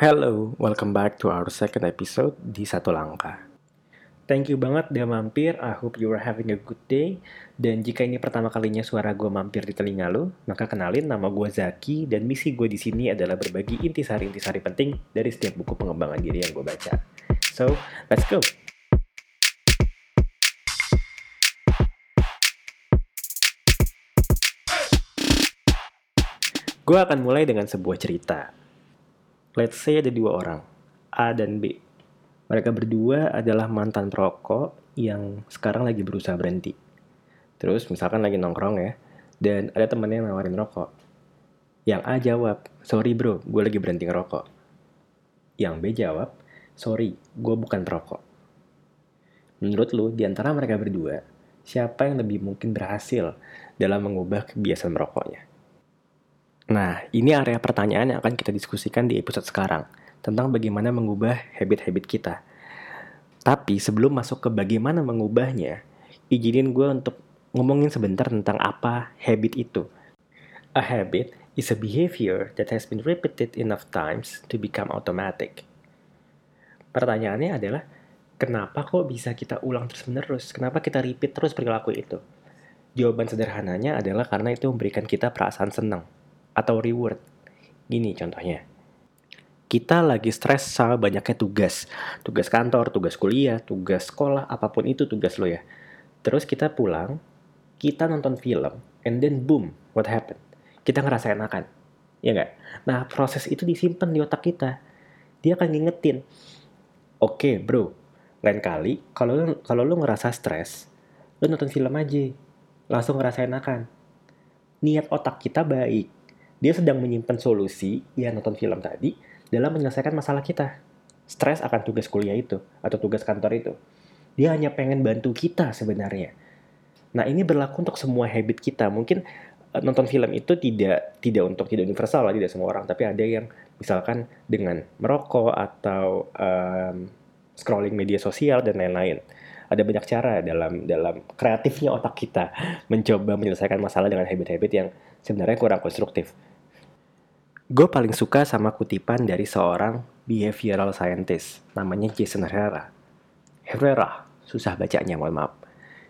Hello, welcome back to our second episode di Satu Langkah. Thank you banget udah mampir, I hope you are having a good day. Dan jika ini pertama kalinya suara gue mampir di telinga lo, maka kenalin nama gue Zaki dan misi gue di sini adalah berbagi intisari-intisari penting dari setiap buku pengembangan diri yang gue baca. So, let's go! Gue akan mulai dengan sebuah cerita. Let's say ada dua orang, A dan B. Mereka berdua adalah mantan perokok yang sekarang lagi berusaha berhenti. Terus misalkan lagi nongkrong ya, dan ada temennya yang nawarin rokok. Yang A jawab, sorry bro, gue lagi berhenti ngerokok. Yang B jawab, sorry, gue bukan perokok. Menurut lu, di antara mereka berdua, siapa yang lebih mungkin berhasil dalam mengubah kebiasaan merokoknya? Nah, ini area pertanyaan yang akan kita diskusikan di episode sekarang, tentang bagaimana mengubah habit-habit kita. Tapi sebelum masuk ke bagaimana mengubahnya, izinin gue untuk ngomongin sebentar tentang apa habit itu. A habit is a behavior that has been repeated enough times to become automatic. Pertanyaannya adalah, kenapa kok bisa kita ulang terus-menerus? Kenapa kita repeat terus perilaku itu? Jawaban sederhananya adalah karena itu memberikan kita perasaan senang atau reward. Gini contohnya. Kita lagi stres sama banyaknya tugas. Tugas kantor, tugas kuliah, tugas sekolah, apa pun itu tugas lo ya. Terus kita pulang, kita nonton film, and then boom, what happened? Kita ngerasa enakan. Ya nggak? Nah, proses itu disimpan di otak kita. Dia akan ngingetin, oke okay, bro, lain kali kalau kalau lu ngerasa stres, lu nonton film aja, langsung ngerasa enakan. Niat otak kita baik, dia sedang menyimpan solusi yang nonton film tadi dalam menyelesaikan masalah kita. Stres akan tugas kuliah itu atau tugas kantor itu. Dia hanya pengen bantu kita sebenarnya. Nah ini berlaku untuk semua habit kita. Mungkin uh, nonton film itu tidak tidak untuk tidak universal lah tidak semua orang, tapi ada yang misalkan dengan merokok atau um, scrolling media sosial dan lain-lain. Ada banyak cara dalam dalam kreatifnya otak kita mencoba menyelesaikan masalah dengan habit-habit yang sebenarnya kurang konstruktif. Gue paling suka sama kutipan dari seorang behavioral scientist, namanya Jason Herrera. Herrera, susah bacanya, mohon maaf.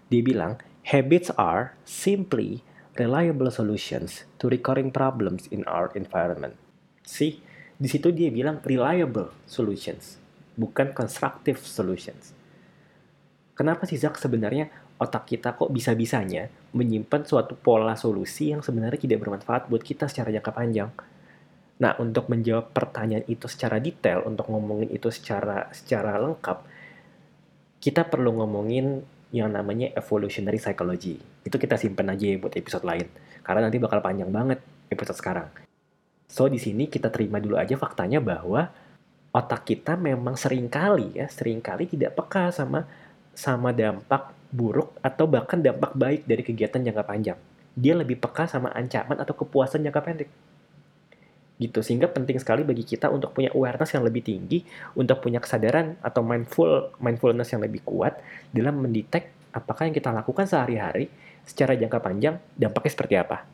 Dia bilang, habits are simply reliable solutions to recurring problems in our environment. See, di situ dia bilang reliable solutions, bukan constructive solutions. Kenapa sih Zak sebenarnya otak kita kok bisa-bisanya menyimpan suatu pola solusi yang sebenarnya tidak bermanfaat buat kita secara jangka panjang? Nah, untuk menjawab pertanyaan itu secara detail, untuk ngomongin itu secara secara lengkap, kita perlu ngomongin yang namanya evolutionary psychology. Itu kita simpen aja buat episode lain, karena nanti bakal panjang banget episode sekarang. So, di sini kita terima dulu aja faktanya bahwa otak kita memang sering kali ya, sering kali tidak peka sama sama dampak buruk atau bahkan dampak baik dari kegiatan jangka panjang. Dia lebih peka sama ancaman atau kepuasan jangka pendek gitu. Sehingga penting sekali bagi kita untuk punya awareness yang lebih tinggi untuk punya kesadaran atau mindful mindfulness yang lebih kuat dalam mendetek apakah yang kita lakukan sehari-hari secara jangka panjang dampaknya seperti apa.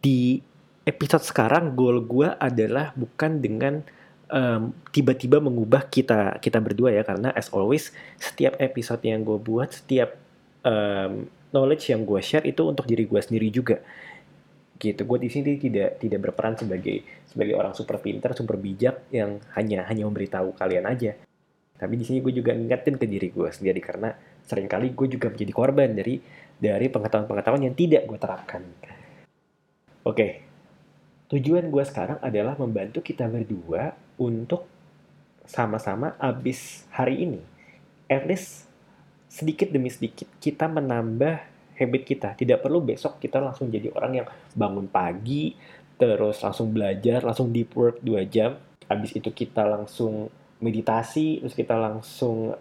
Di episode sekarang goal gue adalah bukan dengan um, tiba-tiba mengubah kita kita berdua ya. Karena as always setiap episode yang gue buat setiap um, knowledge yang gue share itu untuk diri gue sendiri juga gitu. Gue di sini tidak tidak berperan sebagai sebagai orang super pinter super bijak yang hanya hanya memberitahu kalian aja. Tapi di sini gue juga ngingetin ke diri gue sendiri karena sering kali gue juga menjadi korban dari dari pengetahuan-pengetahuan yang tidak gue terapkan. Oke. Tujuan gue sekarang adalah membantu kita berdua untuk sama-sama abis hari ini. At least sedikit demi sedikit kita menambah habit kita. Tidak perlu besok kita langsung jadi orang yang bangun pagi, terus langsung belajar, langsung deep work 2 jam. Habis itu kita langsung meditasi, terus kita langsung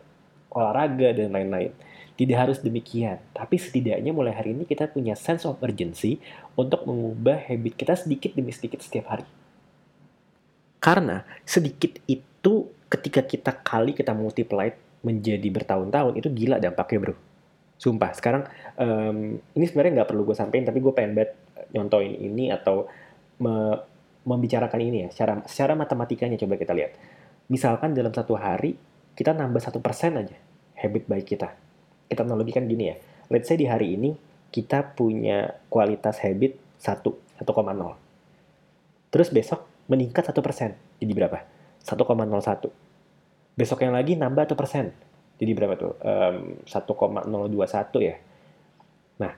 olahraga dan lain-lain. Tidak harus demikian, tapi setidaknya mulai hari ini kita punya sense of urgency untuk mengubah habit kita sedikit demi sedikit setiap hari. Karena sedikit itu ketika kita kali kita multiply menjadi bertahun-tahun itu gila dampaknya bro Sumpah, sekarang um, ini sebenarnya nggak perlu gue sampein, tapi gue pengen banget nyontoin ini atau me membicarakan ini ya, secara, secara matematikanya coba kita lihat. Misalkan dalam satu hari, kita nambah satu persen aja habit baik kita. Kita analogikan gini ya, let's say di hari ini, kita punya kualitas habit 1, 1,0. Terus besok meningkat 1%, jadi berapa? 1,01. Besok yang lagi nambah 1%, jadi berapa tuh? Um, 1,021 ya. Nah,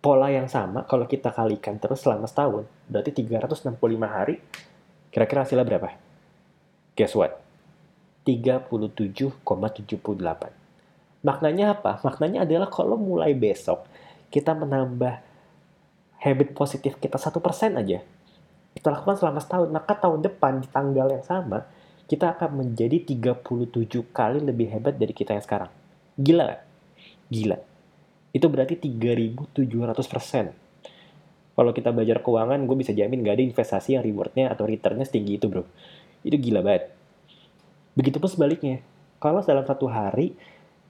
pola yang sama kalau kita kalikan terus selama setahun, berarti 365 hari, kira-kira hasilnya berapa? Guess what? 37,78. Maknanya apa? Maknanya adalah kalau mulai besok kita menambah habit positif kita satu persen aja, kita lakukan selama setahun, maka tahun depan di tanggal yang sama, kita akan menjadi 37 kali lebih hebat dari kita yang sekarang. Gila gak? Gila. Itu berarti 3.700 persen. Kalau kita belajar keuangan, gue bisa jamin gak ada investasi yang rewardnya atau returnnya setinggi itu bro. Itu gila banget. Begitupun sebaliknya. Kalau dalam satu hari,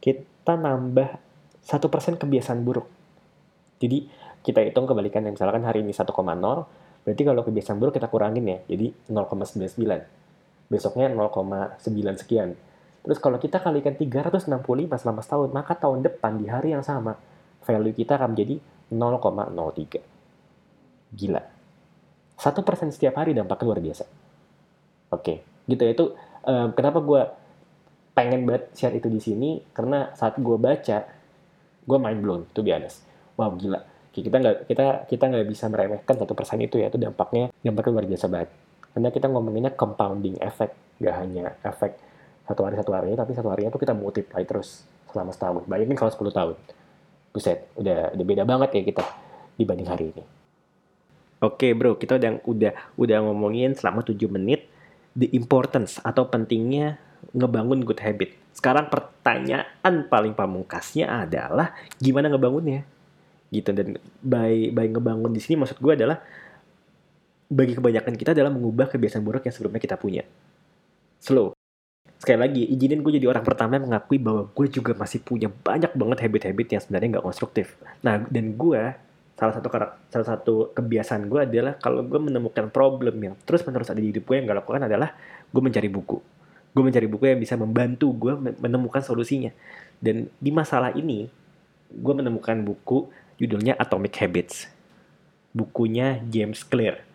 kita nambah satu persen kebiasaan buruk. Jadi kita hitung kebalikannya. Misalkan hari ini 1,0, berarti kalau kebiasaan buruk kita kurangin ya. Jadi 0,99 besoknya 0,9 sekian. Terus kalau kita kalikan 365 selama setahun, maka tahun depan di hari yang sama, value kita akan menjadi 0,03. Gila. Satu persen setiap hari dampaknya luar biasa. Oke, gitu ya. Itu um, kenapa gue pengen banget share itu di sini, karena saat gue baca, gue mind blown, to be honest. Wow, gila. Kita nggak kita kita nggak bisa meremehkan satu persen itu ya, itu dampaknya dampaknya luar biasa banget. Karena kita ngomonginnya compounding effect, gak hanya efek satu hari satu hari, tapi satu harinya tuh kita multiply terus selama setahun. Bayangin kalau 10 tahun. Buset, udah, udah beda banget ya kita dibanding hari ini. Oke bro, kita udah udah udah ngomongin selama 7 menit the importance atau pentingnya ngebangun good habit. Sekarang pertanyaan paling pamungkasnya adalah gimana ngebangunnya? Gitu dan by by ngebangun di sini maksud gue adalah bagi kebanyakan kita adalah mengubah kebiasaan buruk yang sebelumnya kita punya. Slow. Sekali lagi, izinin gue jadi orang pertama yang mengakui bahwa gue juga masih punya banyak banget habit-habit yang sebenarnya nggak konstruktif. Nah, dan gue, salah satu salah satu kebiasaan gue adalah kalau gue menemukan problem yang terus menerus ada di hidup gue yang gak lakukan adalah gue mencari buku. Gue mencari buku yang bisa membantu gue menemukan solusinya. Dan di masalah ini, gue menemukan buku judulnya Atomic Habits. Bukunya James Clear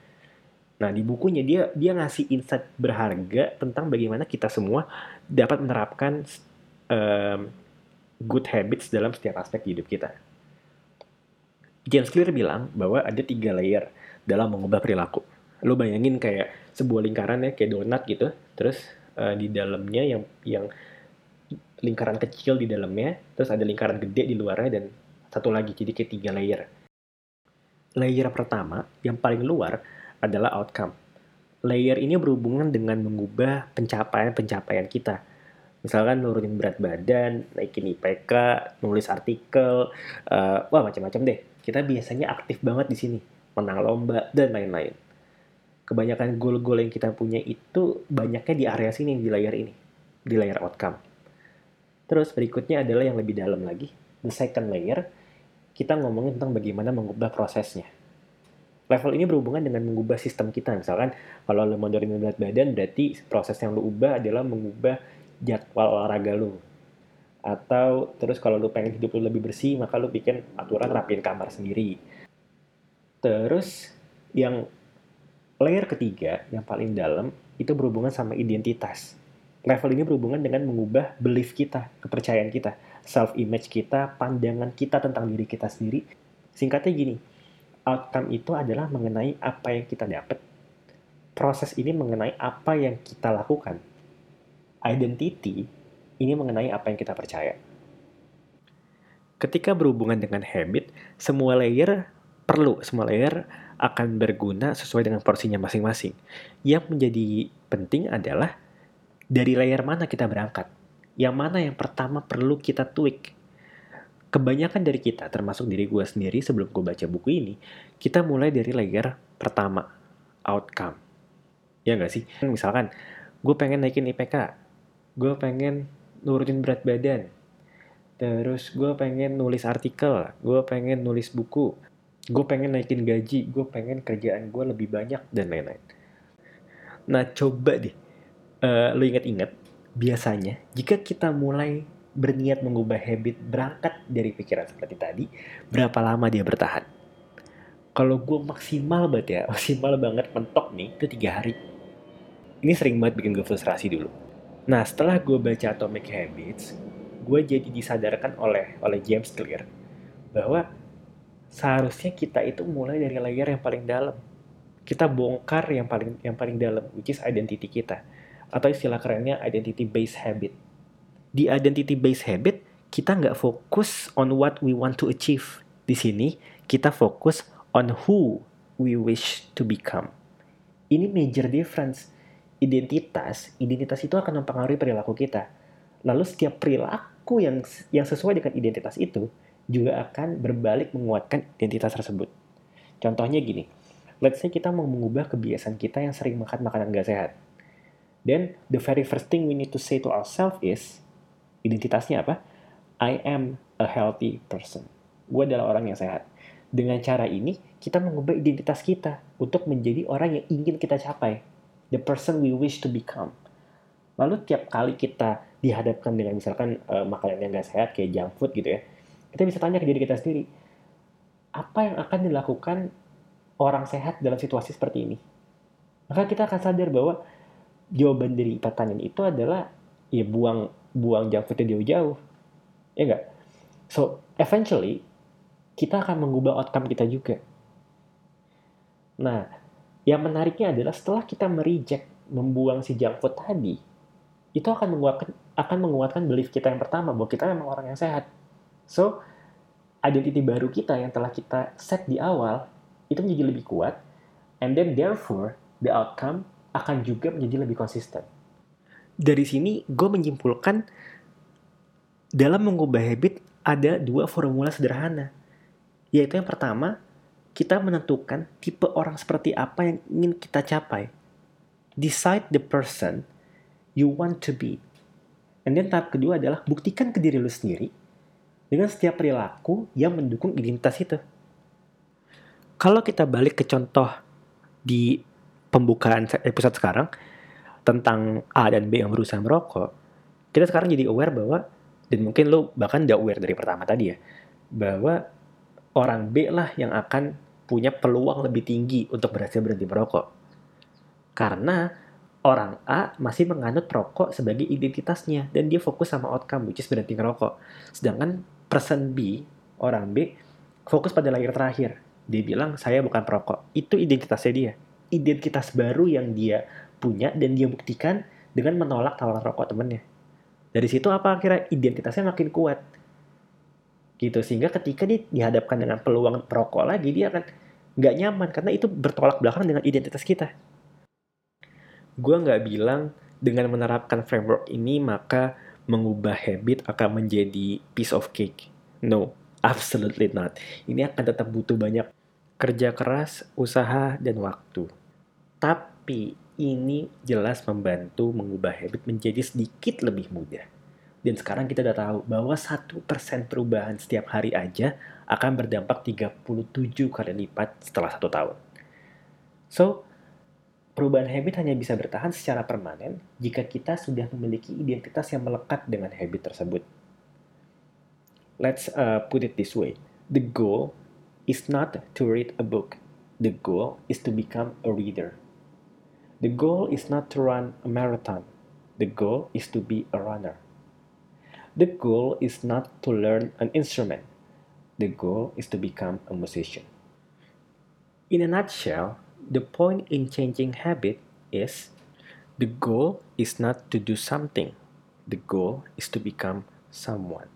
Nah, di bukunya dia dia ngasih insight berharga tentang bagaimana kita semua dapat menerapkan um, good habits dalam setiap aspek hidup kita. James Clear bilang bahwa ada tiga layer dalam mengubah perilaku. Lo bayangin kayak sebuah lingkaran ya, kayak donat gitu. Terus uh, di dalamnya yang yang lingkaran kecil di dalamnya, terus ada lingkaran gede di luarnya dan satu lagi, jadi kayak tiga layer. Layer pertama, yang paling luar, adalah outcome. Layer ini berhubungan dengan mengubah pencapaian-pencapaian kita. Misalkan nurunin berat badan, naikin IPK, nulis artikel, uh, wah macam-macam deh. Kita biasanya aktif banget di sini, menang lomba dan lain-lain. Kebanyakan goal-goal yang kita punya itu banyaknya di area sini, di layer ini, di layer outcome. Terus berikutnya adalah yang lebih dalam lagi, the second layer, kita ngomongin tentang bagaimana mengubah prosesnya level ini berhubungan dengan mengubah sistem kita. Misalkan kalau lo mau nurunin berat badan, berarti proses yang lo ubah adalah mengubah jadwal olahraga lo. Atau terus kalau lo pengen hidup lo lebih bersih, maka lo bikin aturan rapiin kamar sendiri. Terus yang layer ketiga, yang paling dalam, itu berhubungan sama identitas. Level ini berhubungan dengan mengubah belief kita, kepercayaan kita, self-image kita, pandangan kita tentang diri kita sendiri. Singkatnya gini, outcome itu adalah mengenai apa yang kita dapat. Proses ini mengenai apa yang kita lakukan. Identity ini mengenai apa yang kita percaya. Ketika berhubungan dengan habit, semua layer perlu, semua layer akan berguna sesuai dengan porsinya masing-masing. Yang menjadi penting adalah dari layer mana kita berangkat. Yang mana yang pertama perlu kita tweak kebanyakan dari kita, termasuk diri gue sendiri sebelum gue baca buku ini, kita mulai dari layer pertama, outcome. Ya nggak sih? Misalkan, gue pengen naikin IPK, gue pengen nurutin berat badan, terus gue pengen nulis artikel, gue pengen nulis buku. gue pengen naikin gaji gue pengen kerjaan gue lebih banyak dan lain-lain nah coba deh uh, lo inget-inget biasanya jika kita mulai berniat mengubah habit berangkat dari pikiran seperti tadi berapa lama dia bertahan kalau gue maksimal banget ya maksimal banget mentok nih itu tiga hari ini sering banget bikin gue frustrasi dulu nah setelah gue baca Atomic Habits gue jadi disadarkan oleh oleh James Clear bahwa seharusnya kita itu mulai dari layer yang paling dalam. Kita bongkar yang paling yang paling dalam, which is identity kita. Atau istilah kerennya identity based habit. Di identity based habit, kita nggak fokus on what we want to achieve. Di sini, kita fokus on who we wish to become. Ini major difference. Identitas, identitas itu akan mempengaruhi perilaku kita. Lalu setiap perilaku yang yang sesuai dengan identitas itu juga akan berbalik menguatkan identitas tersebut. Contohnya gini, let's say kita mau mengubah kebiasaan kita yang sering makan makanan gak sehat. Then, the very first thing we need to say to ourselves is, identitasnya apa? I am a healthy person. Gue adalah orang yang sehat. Dengan cara ini, kita mengubah identitas kita untuk menjadi orang yang ingin kita capai. The person we wish to become. Lalu tiap kali kita dihadapkan dengan misalkan uh, makanan yang gak sehat, kayak junk food gitu ya, kita bisa tanya ke diri kita sendiri, apa yang akan dilakukan orang sehat dalam situasi seperti ini? Maka kita akan sadar bahwa jawaban dari pertanyaan itu adalah ya buang buang junk foodnya jauh-jauh. Ya enggak? So, eventually, kita akan mengubah outcome kita juga. Nah, yang menariknya adalah setelah kita mereject, membuang si junk food tadi, itu akan menguatkan, akan menguatkan belief kita yang pertama, bahwa kita memang orang yang sehat. So, identity baru kita yang telah kita set di awal itu menjadi lebih kuat, and then therefore the outcome akan juga menjadi lebih konsisten. Dari sini, gue menyimpulkan dalam mengubah habit ada dua formula sederhana. Yaitu yang pertama, kita menentukan tipe orang seperti apa yang ingin kita capai. Decide the person you want to be. And then tahap kedua adalah buktikan ke diri lu sendiri dengan setiap perilaku yang mendukung identitas itu. Kalau kita balik ke contoh di pembukaan episode sekarang tentang A dan B yang berusaha merokok, kita sekarang jadi aware bahwa dan mungkin lo bahkan udah aware dari pertama tadi ya bahwa orang B lah yang akan punya peluang lebih tinggi untuk berhasil berhenti merokok. Karena orang A masih menganut rokok sebagai identitasnya dan dia fokus sama outcome which is berhenti ngerokok. Sedangkan person B, orang B, fokus pada layer terakhir. Dia bilang, saya bukan perokok. Itu identitasnya dia. Identitas baru yang dia punya dan dia buktikan dengan menolak tawaran rokok temennya. Dari situ apa akhirnya identitasnya makin kuat. Gitu, sehingga ketika dia dihadapkan dengan peluang perokok lagi, dia akan nggak nyaman karena itu bertolak belakang dengan identitas kita. Gue nggak bilang dengan menerapkan framework ini maka mengubah habit akan menjadi piece of cake. No, absolutely not. Ini akan tetap butuh banyak kerja keras, usaha, dan waktu. Tapi ini jelas membantu mengubah habit menjadi sedikit lebih mudah. Dan sekarang kita udah tahu bahwa satu persen perubahan setiap hari aja akan berdampak 37 kali lipat setelah satu tahun. So, Perubahan habit hanya bisa bertahan secara permanen jika kita sudah memiliki identitas yang melekat dengan habit tersebut. Let's uh, put it this way. The goal is not to read a book. The goal is to become a reader. The goal is not to run a marathon. The goal is to be a runner. The goal is not to learn an instrument. The goal is to become a musician. In a nutshell, the point in changing habit is the goal is not to do something. The goal is to become someone.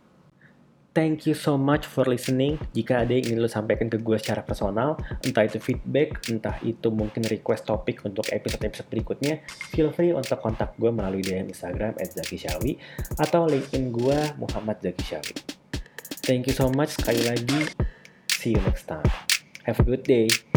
Thank you so much for listening. Jika ada yang ingin lo sampaikan ke gue secara personal, entah itu feedback, entah itu mungkin request topik untuk episode-episode berikutnya, feel free untuk kontak gue melalui DM Instagram at Zaki Syawi atau LinkedIn gue Muhammad Zaki Syawi. Thank you so much sekali lagi. See you next time. Have a good day.